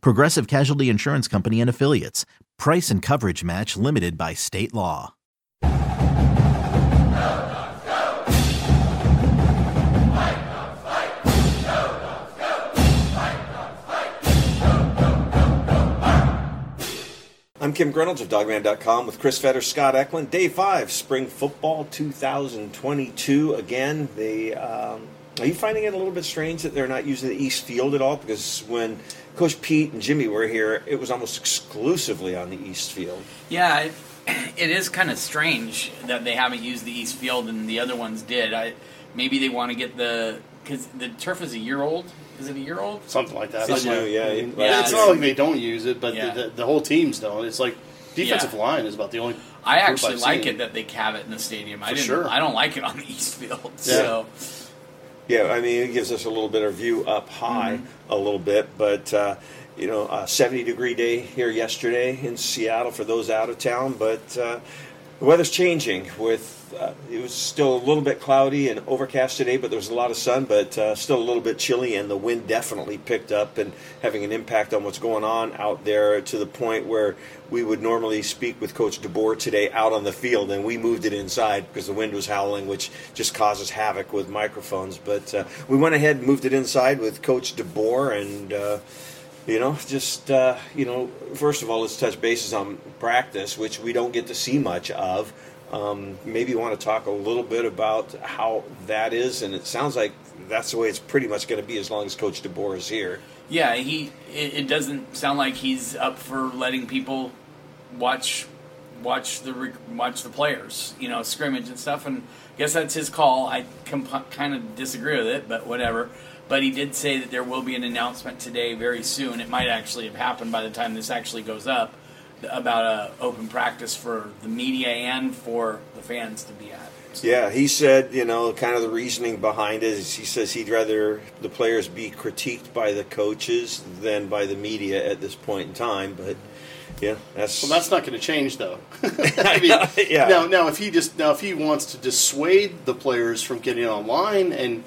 Progressive Casualty Insurance Company and Affiliates. Price and coverage match limited by state law. I'm Kim Grinolds of Dawgman.com with Chris Fetter, Scott Eklund. Day five, spring football 2022. Again, the um, are you finding it a little bit strange that they're not using the East Field at all? Because when Coach Pete and Jimmy were here, it was almost exclusively on the East Field. Yeah, it, it is kind of strange that they haven't used the East Field and the other ones did. I maybe they want to get the because the turf is a year old. Is it a year old? something like that. It's Like, new, yeah. It's Yeah, not like they don't use it, but Yeah. the, the, the whole teams don't. It's like defensive Yeah. line is about the only. I group actually I've like seen. it that they have it in the stadium. I didn't. sure. I don't like it on the East Field. So Yeah, I mean, it gives us a little bit of view up high a little bit, but uh, you know, a 70 degree day here yesterday in Seattle for those out of town, but uh, the weather's changing. With uh, it was still a little bit cloudy and overcast today, but there was a lot of sun, but uh, still a little bit chilly, and the wind definitely picked up and having an impact on what's going on out there to the point where we would normally speak with Coach DeBoer today out on the field, and we moved it inside because the wind was howling, which just causes havoc with microphones. But uh, we went ahead and moved it inside with Coach DeBoer, and uh, you know, just uh, you know, first of all, let's touch bases on practice, which we don't get to see much of. Um, maybe you want to talk a little bit about how that is, and it sounds like that's the way it's pretty much going to be as long as Coach DeBoer is here. yeah, he. It, it doesn't sound like he's up for letting people watch watch the watch the players, you know, scrimmage and stuff. And I guess that's his call. I comp- kind of disagree with it, but whatever. But he did say that there will be an announcement today, very soon. It might actually have happened by the time this actually goes up about a open practice for the media and for the fans to be at. Yeah, he said, you know, kind of the reasoning behind it is he says he'd rather the players be critiqued by the coaches than by the media at this point in time. But yeah, that's Well, that's not going to change, though. I mean, Yeah. Now, now, if he just now if he wants to dissuade the players from getting online and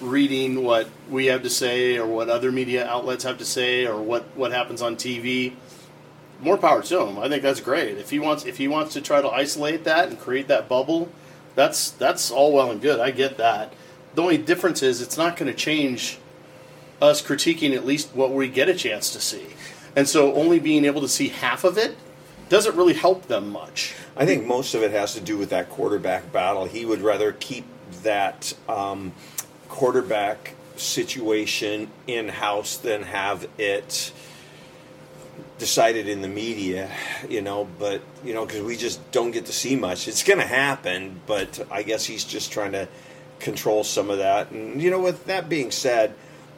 reading what we have to say or what other media outlets have to say or what what happens on TV, more power to him. I think that's great. If he wants if he wants to try to isolate that and create that bubble, that's that's all well and good. I get that. The only difference is it's not going to change us critiquing at least what we get a chance to see. And so only being able to see half of it doesn't really help them much. I think most of it has to do with that quarterback battle. He would rather keep that um, quarterback situation in house than have it decided in the media, you know. But you know, because we just don't get to see much. It's going to happen, but I guess he's just trying to control some of that. And you know, with that being said.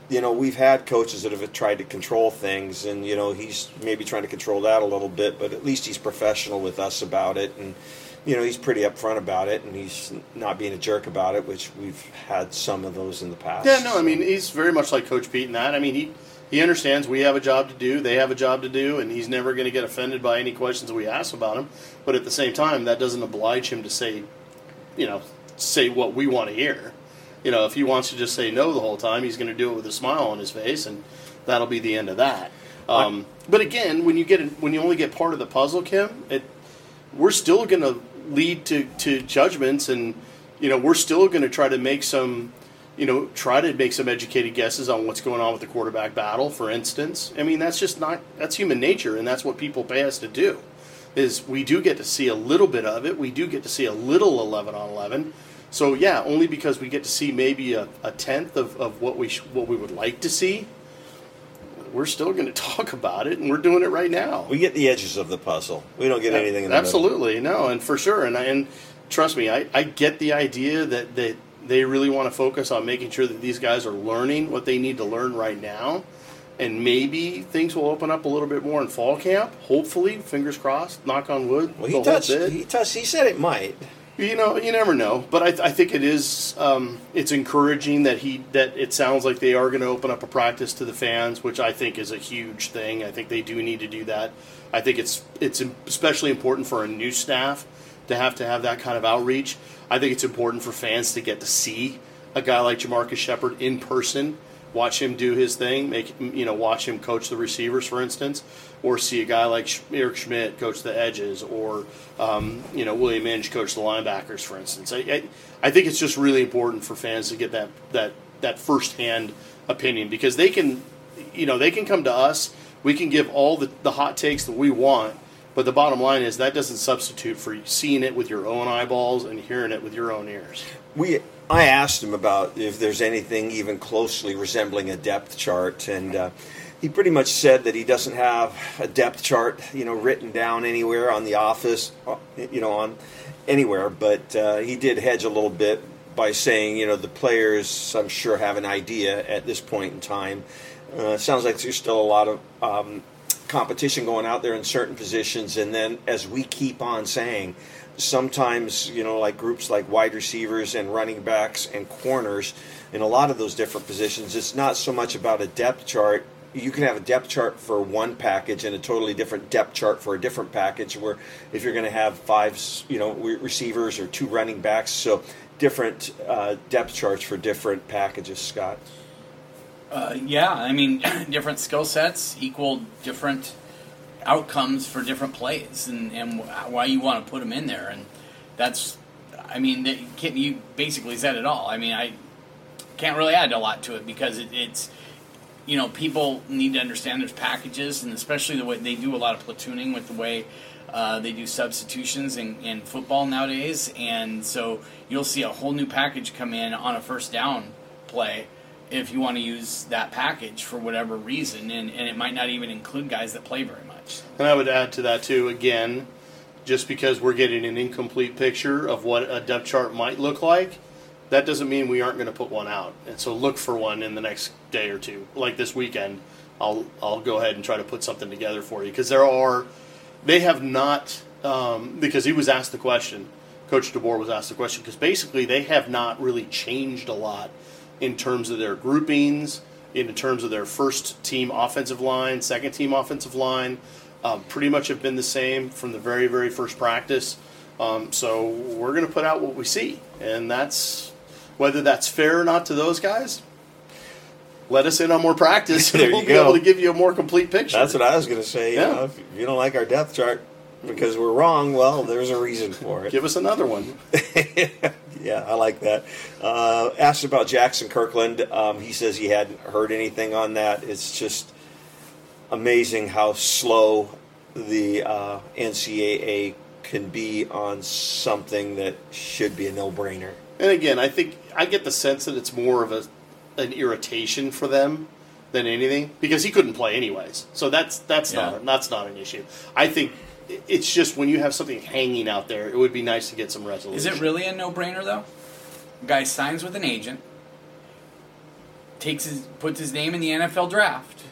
You know, we've had coaches that have tried to control things, and you know he's maybe trying to control that a little bit, but at least he's professional with us about it, and you know he's pretty upfront about it, and he's not being a jerk about it, which we've had some of those in the past. Yeah, no, I mean he's very much like Coach Pete in that. I mean he he understands we have a job to do, they have a job to do, and he's never going to get offended by any questions we ask about him. But at the same time, that doesn't oblige him to say, you know, say what we want to hear. You know, if he wants to just say no the whole time, he's going to do it with a smile on his face, and that'll be the end of that. Um, but again, when you get when you only get part of the puzzle, Kim, it we're still going to lead to, to judgments and you know we're still going to try to make some you know try to make some educated guesses on what's going on with the quarterback battle for instance. I mean that's just not that's human nature and that's what people pay us to do is we do get to see a little bit of it. We do get to see a little 11 on 11 so yeah only because we get to see maybe a, a tenth of, of what we sh- what we would like to see we're still going to talk about it, and we're doing it right now. We get the edges of the puzzle. We don't get anything in the middle. Absolutely, no, and for sure, and I, and trust me, I, I get the idea that that they really want to focus on making sure that these guys are learning what they need to learn right now, and maybe things will open up a little bit more in fall camp. Hopefully, fingers crossed. Knock on wood. Well, he touched. He touched. He said it might. You know, you never know, but I, I think it is. Um, it's encouraging that he that it sounds like they are going to open up a practice to the fans, which I think is a huge thing. I think they do need to do that. I think it's it's especially important for a new staff to have to have that kind of outreach. I think it's important for fans to get to see a guy like Jamarcus Shepard in person, watch him do his thing, make you know, watch him coach the receivers, for instance, or see a guy like Eric Schmidt coach the edges, or um, you know William Inge coach the linebackers, for instance. I, I I think it's just really important for fans to get that that that firsthand opinion because they can, you know, they can come to us. We can give all the, the hot takes that we want, but the bottom line is that doesn't substitute for seeing it with your own eyeballs and hearing it with your own ears. We, I asked him about if there's anything even closely resembling a depth chart, and uh, he pretty much said that he doesn't have a depth chart, you know, written down anywhere on the office, uh, you know, on anywhere. But uh, he did hedge a little bit by saying, you know, the players, I'm sure, have an idea at this point in time. Uh, sounds like there's still a lot of um, competition going out there in certain positions, and then as we keep on saying, sometimes you know like groups like wide receivers and running backs and corners in a lot of those different positions it's not so much about a depth chart you can have a depth chart for one package and a totally different depth chart for a different package where if you're going to have five you know receivers or two running backs so different uh, depth charts for different packages scott Uh, yeah, I mean, different skill sets equal different outcomes for different plays, and, and why you want to put them in there, and that's, I mean, you basically said it all. I mean, I can't really add a lot to it because it, it's, you know, people need to understand there's packages, and especially the way they do a lot of platooning with the way. Uh, they do substitutions in, in football nowadays, and so you'll see a whole new package come in on a first down play if you want to use that package for whatever reason, and, and it might not even include guys that play very much. And I would add to that too, again, just because we're getting an incomplete picture of what a depth chart might look like, that doesn't mean we aren't going to put one out. And so look for one in the next day or two. Like this weekend, I'll I'll go ahead and try to put something together for you because there are, they have not um, because he was asked the question, Coach DeBoer was asked the question because basically they have not really changed a lot in terms of their groupings, in terms of their first team offensive line, second team offensive line, um, pretty much have been the same from the very, very first practice. Um, so we're going to put out what we see, and that's whether that's fair or not to those guys. Let us in on more practice, and There we'll you be able to give you a more complete picture. that's what i was going to say Yeah. you know, if you don't like our depth chart because we're wrong well there's a reason for it Give us another one. yeah, I like that. Uh, asked about Jackson Kirkland. Um, he says he hadn't heard anything on that. It's just amazing how slow the uh, NCAA can be on something that should be a no-brainer. And again, I think I get the sense that it's more of a an irritation for them than anything because he couldn't play anyways. So that's that's Yeah. not that's not an issue. I think it's just when you have something hanging out there, it would be nice to get some resolution. Is it really a no-brainer though? Guy signs with an agent, takes his puts his name in the NFL draft,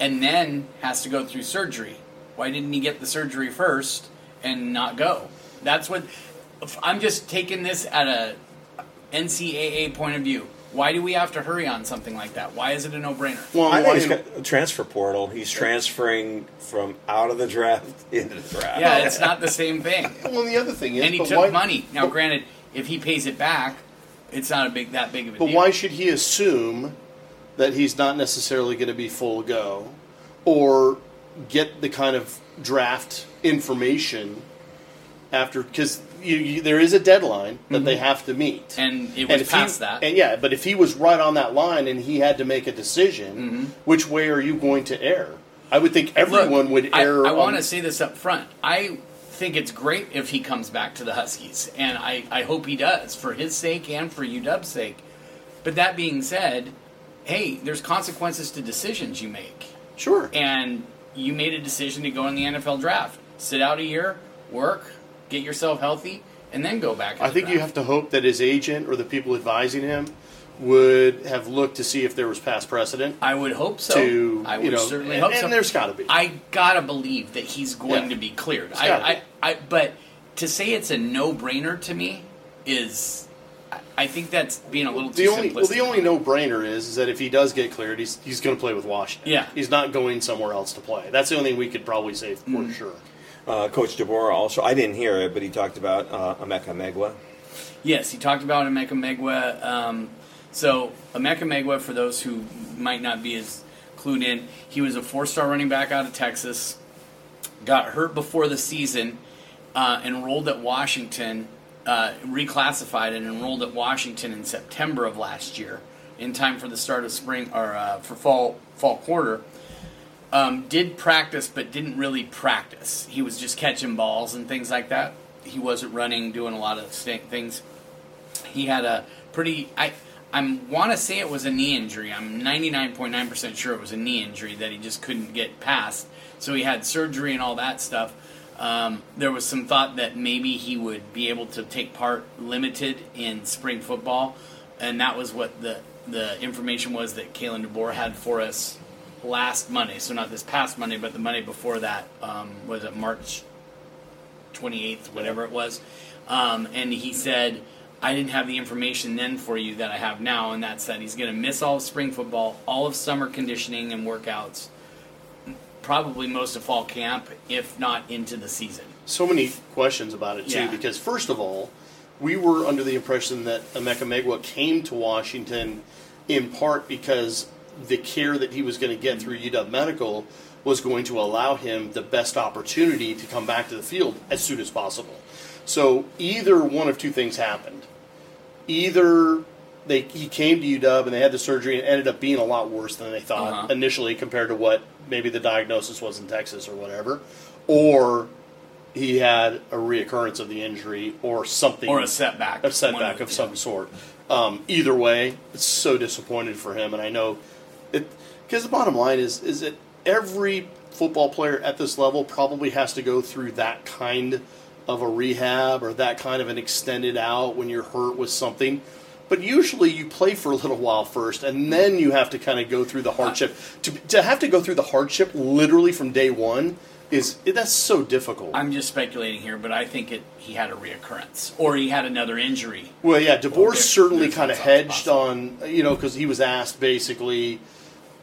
and then has to go through surgery. Why didn't he get the surgery first and not go? That's what I'm just taking this at a NCAA point of view. Why do we have to hurry on something like that? Why is it a no-brainer? Well, I think he's got a transfer portal. He's transferring from out of the draft into the draft. Yeah, it's not the same thing. well, the other thing is, And he took why, money. Now, but, granted, if he pays it back, it's not a big that big of a but deal. why should he assume that he's not necessarily going to be full go, or get the kind of draft information after because you, you, there is a deadline that they have to meet. Mm-hmm. And it was if past he, that. And yeah, but if he was right on that line and he had to make a decision, Mm-hmm. which way are you going to err? I would think everyone Look, would I, err. I on- want to say this up front. I think it's great if he comes back to the Huskies, and I, I hope he does for his sake and for UW's sake. But that being said, hey, there's consequences to decisions you make. Sure. And you made a decision to go in the NFL draft. Sit out a year, work, get yourself healthy, and then go back. I think you have to hope that his agent or the people advising him would have looked to see if there was past precedent I would hope so. to I would you know, certainly and, hope and so. there's got to be. I gotta believe that he's going Yeah. to be cleared. I, gotta I. I, but to say it's a no-brainer to me is, I- think that's being a little too the only simplistic. well, the only no-brainer is, is that if he does get cleared, he's he's going to play with Washington. Yeah. he's not going somewhere else to play. That's the only thing we could probably say for Mm. sure. Uh, Coach DeBoer also, I didn't hear it, but he talked about uh, Emeka Megwa. Yes, he talked about Emeka Megwa. Um, so Emeka Megwa, for those who might not be as clued in, he was a four-star running back out of Texas. Got hurt before the season, uh, enrolled at Washington, uh, reclassified and enrolled at Washington in September of last year, in time for the start of spring or uh, for fall fall quarter. Um, did practice, but didn't really practice. He was just catching balls and things like that. He wasn't running, doing a lot of things. He had a pretty. I I want to say it was a knee injury. I'm 99.9% sure it was a knee injury that he just couldn't get past. So he had surgery and all that stuff. Um, there was some thought that maybe he would be able to take part limited in spring football, and that was what the the information was that Kalen DeBoer had for us last Monday. So not this past Monday, but the Monday before that. Um, was it March 28th, whatever it was. Um, and he said, I didn't have the information then for you that I have now, and that's that he's going to miss all of spring football, all of summer conditioning and workouts, probably most of fall camp, if not into the season. So many questions about it too, Yeah. because first of all, we were under the impression that Emeka Megwa came to Washington in part because the care that he was going to get through UW Medical was going to allow him the best opportunity to come back to the field as soon as possible. So either one of two things happened. Either they he came to UW and they had the surgery and it ended up being a lot worse than they thought Uh-huh. initially compared to what maybe the diagnosis was in Texas or whatever, or he had a reoccurrence of the injury or something Or a setback. a setback of the- some sort. Um, either way, it's so disappointed for him, and I know it because the bottom line is is that every football player at this level probably has to go through that kind of a rehab or that kind of an extended out when you're hurt with something. But usually you play for a little while first, and then you have to kind of go through the hardship. To, to have to go through the hardship literally from day one is that's so difficult. I'm just speculating here, but I think it he had a reoccurrence, or he had another injury. Well, yeah, there- certainly kind of hedged on, you know, because he was asked basically,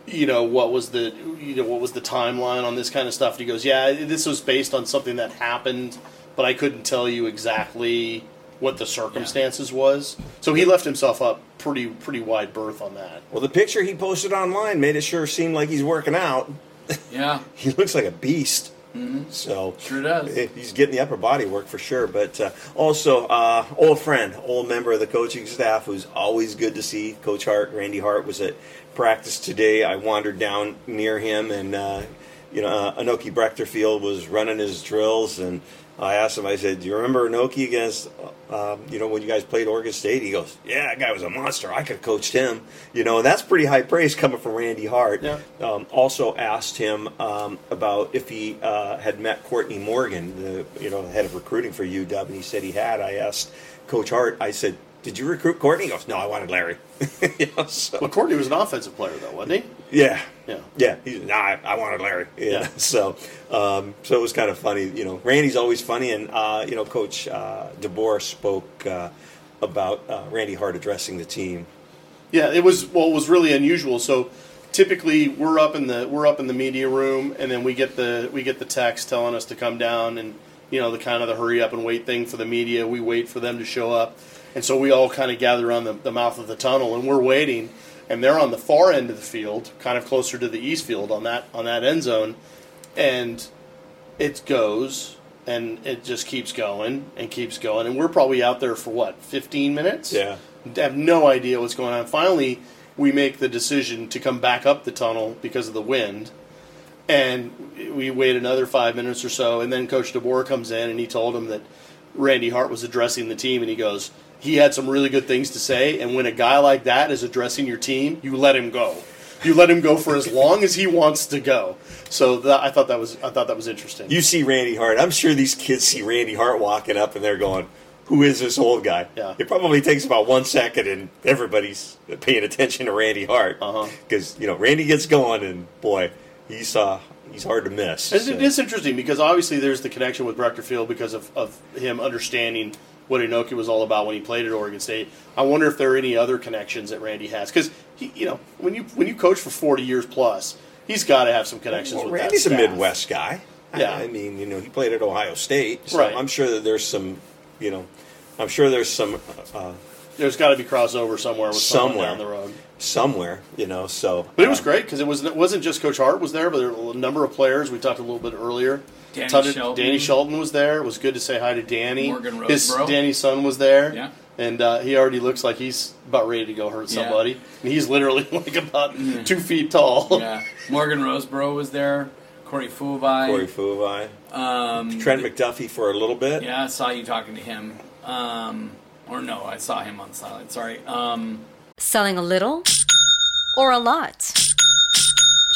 you know, what was the, you know, what was the timeline on this kind of stuff. And he goes, yeah, this was based on something that happened, but I couldn't tell you exactly what the circumstances was. So he left himself up pretty, pretty wide berth on that. Well, the picture he posted online made it sure seem like he's working out. Yeah, He looks like a beast. So sure does. eh, he's getting the upper body work for sure. But uh, also, uh, old friend, old member of the coaching staff, who's always good to see. Coach Hart, Randy Hart, was at practice today. I wandered down near him, and uh, you know, uh, Inoke Breckterfield was running his drills, and I asked him. I said, "Do you remember Inoke against, uh, you know, when you guys played Oregon State?" He goes, "Yeah, that guy was a monster. I could have coached him." You know, and that's pretty high praise coming from Randy Hart. Yeah. Um, also asked him um, about if he uh, had met Courtney Morgan, the you know head of recruiting for UW, and he said he had. I asked Coach Hart. I said, "Did you recruit Courtney?" He goes, "No, I wanted Larry." you know, so- Well, Courtney was an offensive player, though, wasn't he? Yeah. Yeah. Yeah. He's, nah, I, I wanted Larry. Yeah. Yeah. So, um, so it was kind of funny. You know, Randy's always funny, and uh, you know, Coach uh, DeBoer spoke uh, about uh, Randy Hart addressing the team. Yeah, it was well, it was really unusual. So typically we're up in the we're up in the media room, and then we get the we get the text telling us to come down, and you know the kind of the hurry up and wait thing for the media. We wait for them to show up, and so we all kind of gather around the, the mouth of the tunnel, and we're waiting, and they're on the far end of the field, kind of closer to the east field on that on that end zone, and it goes. And it just keeps going and keeps going, and we're probably out there for what, fifteen minutes? Yeah. have no idea what's going on. Finally, we make the decision to come back up the tunnel because of the wind, and we wait another five minutes or so, and then Coach DeBoer comes in and he told him that Randy Hart was addressing the team, and he goes, he had some really good things to say, and when a guy like that is addressing your team, you let him go. You let him go for as long as he wants to go. So that, I thought that was I thought that was interesting. You see Randy Hart. I'm sure these kids see Randy Hart walking up, and they're going, who is this old guy? Yeah. It probably takes about one second, and everybody's paying attention to Randy Hart Uh-huh. because you know Randy gets going, and boy, he's uh, he's hard to miss. So- It is interesting because obviously there's the connection with Breckterfield because of, of him understanding what Inoke was all about when he played at Oregon State. I wonder if there are any other connections that Randy has because he, you know when you when you coach for 40 years plus, he's got to have some connections Well, with Randy's a. Midwest guy. Yeah. I, mean, you know, he played at Ohio State, so Right. I'm sure that there's some, you know, I'm sure there's some uh, There's got to be crossover somewhere with Somewhere. down the road. somewhere, you know. So, But it was uh, great because it was it wasn't just Coach Hart was there, but there were a number of players. We talked a little bit earlier. Danny Ton of- Shelton. Danny Shelton was there. It was good to say hi to Danny. Morgan His Roseborough. Danny's son was there. Yeah. And uh, he already looks like he's about ready to go hurt Yeah. somebody. And he's literally like about two feet tall. Yeah, Morgan Roseborough was there. Corey Fubai. Corey Fuvai, Um, Trent McDuffie for a little bit. Yeah, I saw you talking to him. Um, or no, I saw him on silent. Sorry. Um, Selling a little or a lot?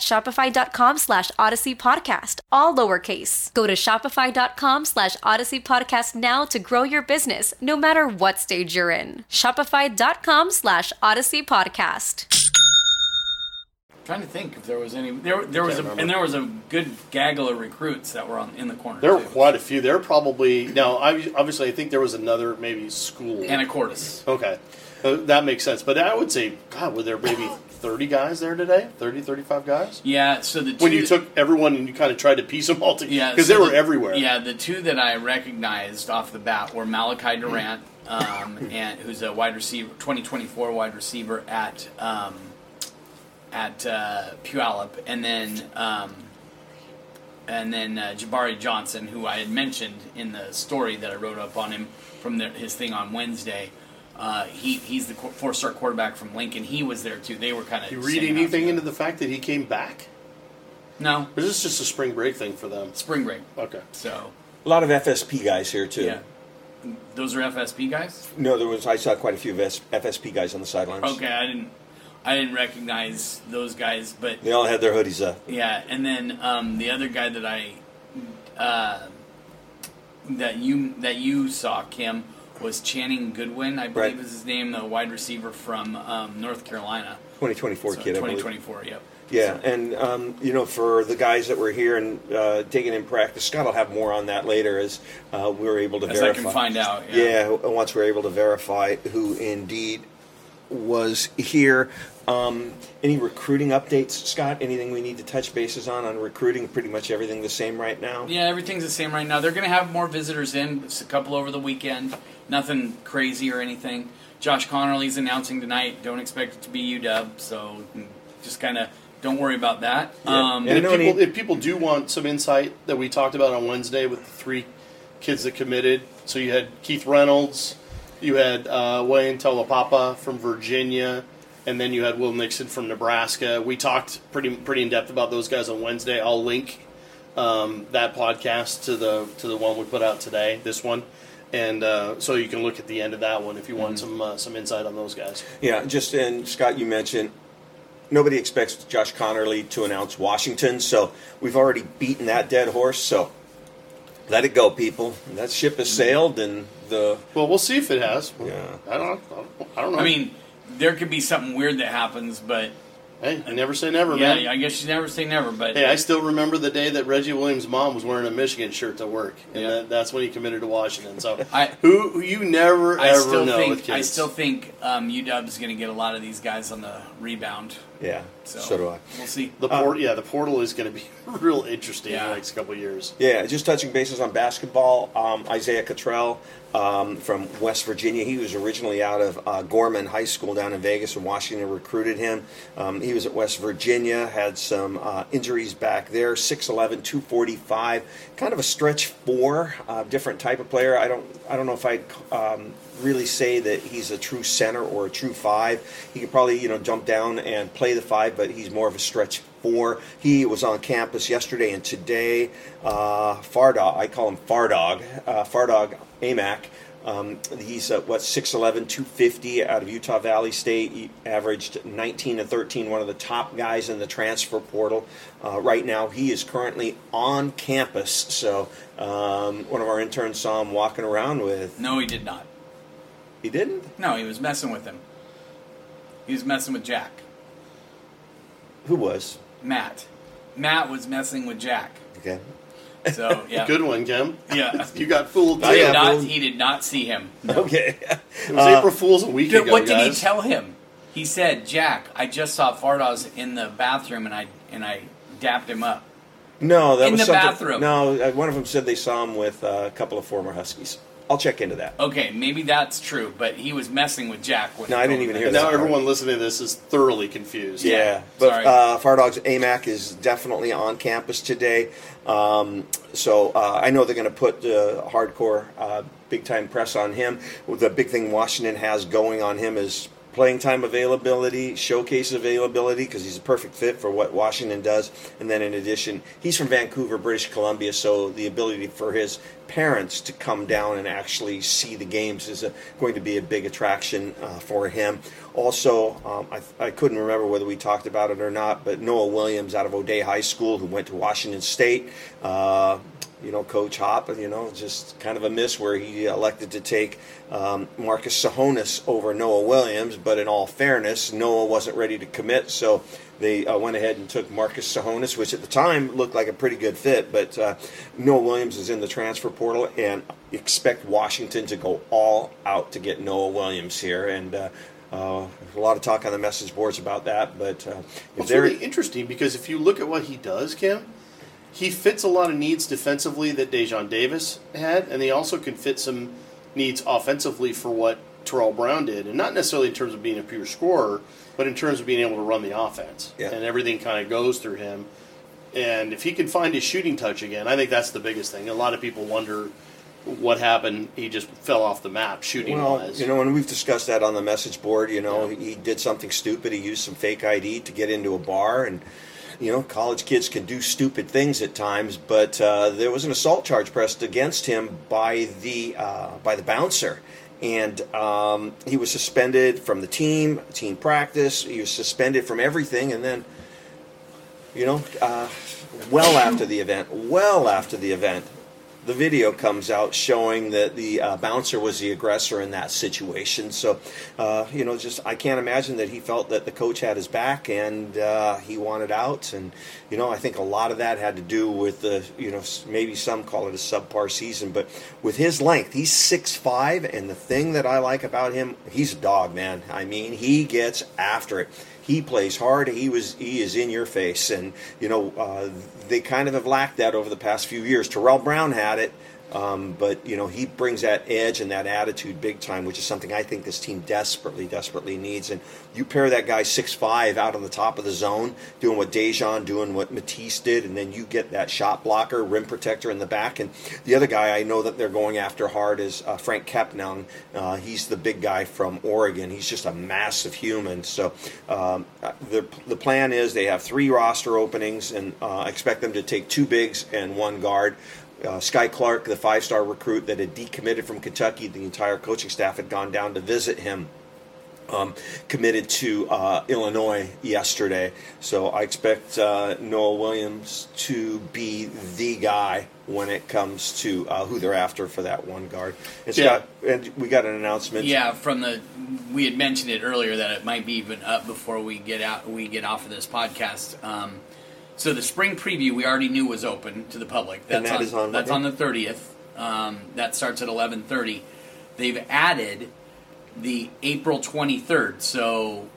shopify.com slash odyssey podcast, all lowercase. Go to shopify.com slash odyssey podcast now to grow your business, no matter what stage you're in. Shopify.com slash odyssey podcast. trying to think if there was any. There, there was a, remember. and there was a good gaggle of recruits that were on in the corner. There were too. quite a few. There were probably now. I, obviously, I think there was another maybe school. Anacortes. okay, Uh, that makes sense. But I would say, God, were there maybe thirty guys there today? 30, 35 guys. Yeah. So the two, When you took everyone and you kind of tried to piece them all together, yeah, because so they were the- everywhere. Yeah, the two that I recognized off the bat were Malachi Durant, um, and who's a wide receiver, 2024 wide receiver at um, at uh, Puyallup, and then um, and then uh, Jabari Johnson, who I had mentioned in the story that I wrote up on him from the, his thing on Wednesday. Uh, he he's the four star quarterback from Lincoln. He was there too. They were kind of. You read anything into the fact that he came back? No Or is this just a spring break thing for them? spring break. Okay. So A lot of FSP guys here too. yeah, those are FSP guys. No, there was. I saw quite a few FS, FSP guys on the sidelines. Okay, I didn't I didn't recognize those guys, but They all had their hoodies up. yeah, and then um, the other guy that I uh, that you that you saw Kim was Channing Goodwin, I believe Right. is his name, the wide receiver from um, North Carolina. 2024 So, kid, I believe. 2024, yep. Yeah, and um, you know, for the guys that were here and uh, taking in practice, Scott will have more on that later as uh, we were able to As I verify. can find out, yeah. Yeah, once we're able to verify who indeed was here. Um, any recruiting updates, Scott? Anything we need to touch bases on on recruiting? Pretty much everything the same right now. Yeah, everything's the same right now. They're going to have more visitors in, It's a couple over the weekend. Nothing crazy or anything. Josh Conerly's announcing tonight. Don't expect it to be UW, so just kind of don't worry about that. Yeah. Um, And if people, any- if people do want some insight that we talked about on Wednesday with the three kids that committed, so you had Keith Reynolds, you had uh, Wayne Taulapapa from Virginia, and then you had Will Nixon from Nebraska. We talked pretty pretty in depth about those guys on Wednesday. I'll link um, that podcast to the to the one we put out today, this one, and uh, so you can look at the end of that one if you want some uh, some insight on those guys. Yeah, just and Scott, you mentioned nobody expects Josh Conerly to announce Washington, so we've already beaten that dead horse. So let it go, people. That ship has sailed, and the Well, we'll see if it has. Yeah. I don't. I don't know. I mean, there could be something weird that happens, but Hey, I never say never, yeah, man. I guess you never say never, but Hey, I still remember the day that Reggie Williams' mom was wearing a Michigan shirt to work, and Yeah. that, that's when he committed to Washington. So, I- who who you never I ever still know with think kids. I still think um, UW's going to get a lot of these guys on the rebound. Yeah, So, so, do I. We'll see. the port, yeah, the portal is going to be real interesting in the next couple of years. Yeah, just touching bases on basketball. Um, Isaiah Cottrell um, from West Virginia. He was originally out of uh, Gorman High School down in Vegas, and Washington recruited him. Um, he was at West Virginia, had some uh, injuries back there. 6'11", 245, kind of a stretch four, uh, different type of player. I don't, I don't know if I'd um, really say that he's a true center or a true five. He could probably, you know, jump down and play the five, but he's more of a stretch four. He was on campus yesterday and today. Uh, Fardog, I call him Fardog, uh, Fardog Aimaq. Um, he's uh, what 6'11", 250 out of Utah Valley State. He averaged 19 and 13, one of the top guys in the transfer portal. Uh, right now, he is currently on campus. So um, one of our interns saw him walking around with. No, he did not. He didn't. No, he was messing with him. He was messing with Jack. Who was? Matt. Matt was messing with Jack. Okay. So yeah, Good one, Kim. Yeah. you got fooled. He too. did not. He did not see him. Okay. It was April Fool's a week Dude, ago, what did he guys. tell him? He said, "Jack, I just saw Fardaws in the bathroom, and I and I dapped him up." No, that In was the something. bathroom. No, uh, one of them said they saw him with uh, a couple of former Huskies. I'll check into that. Okay, maybe that's true, but he was messing with Jack. When No, I didn't even me hear that. Now that. everyone listening to this is thoroughly confused. Yeah, Yeah, but sorry. uh, Fardog's Aimaq is definitely on campus today. Um, so uh, I know they're going to put uh, hardcore, uh, big time press on him. The big thing Washington has going on him is playing time availability, showcase availability, because he's a perfect fit for what Washington does. And then in addition, he's from Vancouver, British Columbia, so the ability for his parents to come down and actually see the games is a, going to be a big attraction uh, for him. Also, um, I, I couldn't remember whether we talked about it or not, but Noah Williams out of O'Dea High School, who went to Washington State. Uh, you know, Coach Hop, you know, just kind of a miss where he elected to take um, Marcus Tsohonis over Noah Williams. But in all fairness, Noah wasn't ready to commit, so they uh, went ahead and took Marcus Tsohonis, which at the time looked like a pretty good fit. But uh, Noah Williams is in the transfer portal, and expect Washington to go all out to get Noah Williams here. And uh, uh, a lot of talk on the message boards about that. But uh, It's really interesting because if you look at what he does, Kim, he fits a lot of needs defensively that Daejon Davis had, and he also can fit some needs offensively for what Terrell Brown did, and not necessarily in terms of being a pure scorer, but in terms of being able to run the offense. Yeah. And everything kind of goes through him. And if he can find his shooting touch again, I think that's the biggest thing. A lot of people wonder what happened. He just fell off the map shooting Well, wise. you know, and we've discussed that on the message board. You know, he did something stupid. He used some fake ID to get into a bar, and you know, college kids can do stupid things at times. But uh, there was an assault charge pressed against him by the uh, by the bouncer, and um, he was suspended from the team, team practice. He was suspended from everything, and then, you know, uh, well after the event, well after the event, the video comes out showing that the uh, bouncer was the aggressor in that situation. So, uh, you know, just I can't imagine that he felt that the coach had his back and uh, he wanted out. And you know, I think a lot of that had to do with the, you know, maybe some call it a subpar season, but with his length, he's six five, and the thing that I like about him, he's a dog, man. I mean, he gets after it he plays hard. He was he is in your face, and you know uh, they kind of have lacked that over the past few years. Terrell Brown had it, um, but you know he brings that edge and that attitude big time, which is something I think this team desperately, desperately needs. And you pair that guy six five out on the top of the zone, doing what Daejon, doing what Matisse did, and then you get that shot blocker, rim protector in the back. And the other guy I know that they're going after hard is uh, Franck Kepnang. Uh, he's the big guy from Oregon. He's just a massive human. So um, the the plan is they have three roster openings, and uh, expect them to take two bigs and one guard. Uh, Skyy Clark, the five-star recruit that had decommitted from Kentucky, the entire coaching staff had gone down to visit him um, committed to uh, Illinois yesterday. So I expect uh, Noah Williams to be the guy when it comes to uh, who they're after for that one guard. And Yeah. Scott, and we got an announcement. Yeah, from the we had mentioned it earlier that it might be even up before we get out we get off of this podcast. Um, so the spring preview we already knew was open to the public. That's And that on, is on that's on the thirtieth. Um, that starts at eleven thirty. They've added the April twenty third, so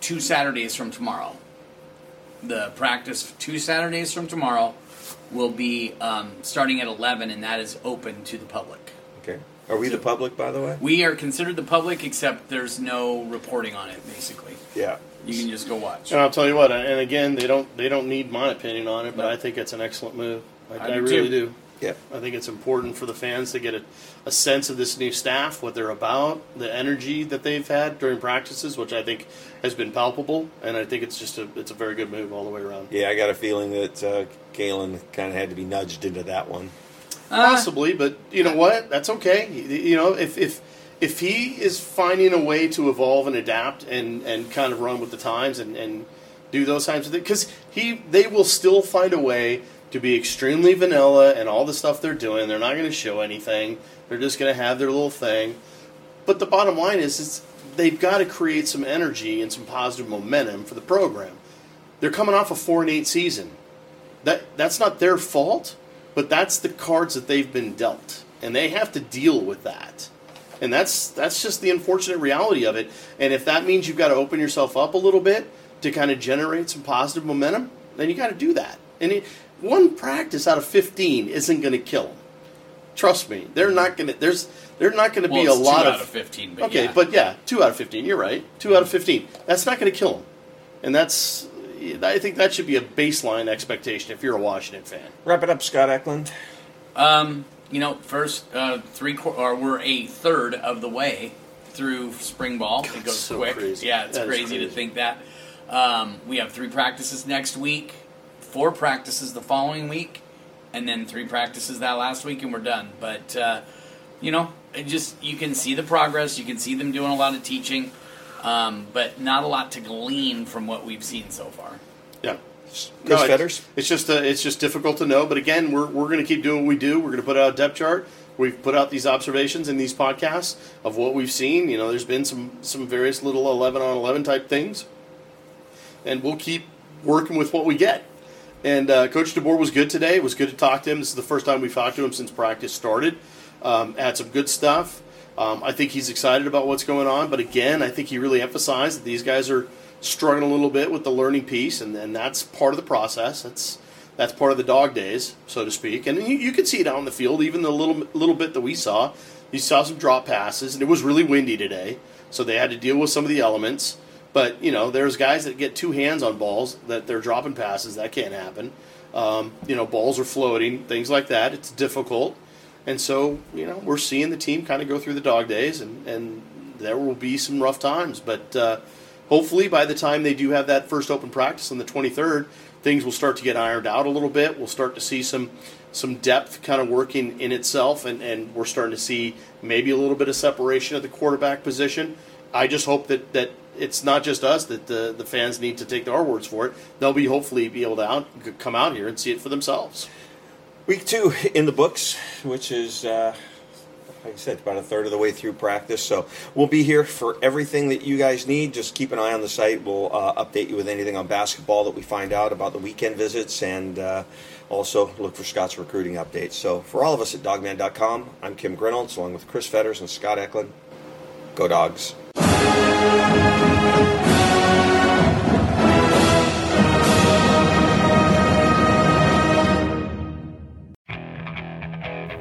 two Saturdays from tomorrow. The practice two Saturdays from tomorrow will be um, starting at eleven, and that is open to the public. Okay. Are we the public, by the way? We are considered the public, except there's no reporting on it. Basically, Yeah. you can just go watch. And I'll tell you what, and again, they don't they don't need my opinion on it, but I think it's an excellent move. I, I I do really too. do. Yeah. I think it's important for the fans to get a, a sense of this new staff, what they're about, the energy that they've had during practices, which I think has been palpable, and I think it's just a it's a very good move all the way around. Yeah, I got a feeling that uh, Kalen kind of had to be nudged into that one. Uh, Possibly, but you know what? That's okay. You know, if if if he is finding a way to evolve and adapt and and kind of run with the times and and do those kinds of things, because he they will still find a way to be extremely vanilla and all the stuff they're doing. They're not going to show anything. They're just going to have their little thing. But the bottom line is, is they've got to create some energy and some positive momentum for the program. They're coming off a four and eight season. That that's not their fault, but that's the cards that they've been dealt, and they have to deal with that. And that's that's just the unfortunate reality of it. And if that means you've got to open yourself up a little bit to kind of generate some positive momentum, then you got to do that. And it, one practice out of fifteen isn't going to kill them. Trust me, they're not going to. There's they're not going to Well, be a lot two of out of fifteen. But Okay, yeah. but yeah, two out of fifteen. You're right. Two out of fifteen. That's not going to kill them, and that's. I think that should be a baseline expectation if you're a Washington fan. Wrap it up, Scott Eklund. um, you know, first uh, three quar or we're a third of the way through spring ball. it goes so quick. crazy. Yeah, it's That is crazy, to think that. Um, we have three practices next week, four practices the following week, and then three practices that last week, and we're done. But uh, you know, it just you can see the progress. You can see them doing a lot of teaching, um, but not a lot to glean from what we've seen so far. Yeah. Chris it- Fetters? It's just uh, it's just difficult to know. But again, we're, we're going to keep doing what we do. We're going to put out a depth chart. We've put out these observations in these podcasts of what we've seen. You know, there's been some some various little eleven on eleven type things, and we'll keep working with what we get. And uh, Coach DeBoer was good today. It was good to talk to him. This is the first time we've talked to him since practice started. Um, had some good stuff. Um, I think he's excited about what's going on. But again, I think he really emphasized that these guys are struggling a little bit with the learning piece, and, and that's part of the process. That's that's part of the dog days, so to speak. And you, you can see it out in the field, even the little little bit that we saw. You saw some drop passes, and it was really windy today, so they had to deal with some of the elements. But you know, there's guys that get two hands on balls that they're dropping passes. That can't happen. Um, you know, balls are floating, things like that. It's difficult, and so you know, we're seeing the team kind of go through the dog days, and and there will be some rough times. But uh, hopefully, by the time they do have that first open practice on the 23rd, things will start to get ironed out a little bit. We'll start to see some some depth kind of working in itself, and, and we're starting to see maybe a little bit of separation at the quarterback position. I just hope that, that it's not just us that the, the fans need to take our words for it. They'll be hopefully be able to out, come out here and see it for themselves. Week two in the books, which is, uh, like I said, about a third of the way through practice. So we'll be here for everything that you guys need. Just keep an eye on the site. We'll uh, update you with anything on basketball that we find out about the weekend visits and uh, also look for Scott's recruiting updates. So for all of us at dawgman.com, I'm Kim Grinolds along with Chris Fetters and Scott Eklund. Go Dogs.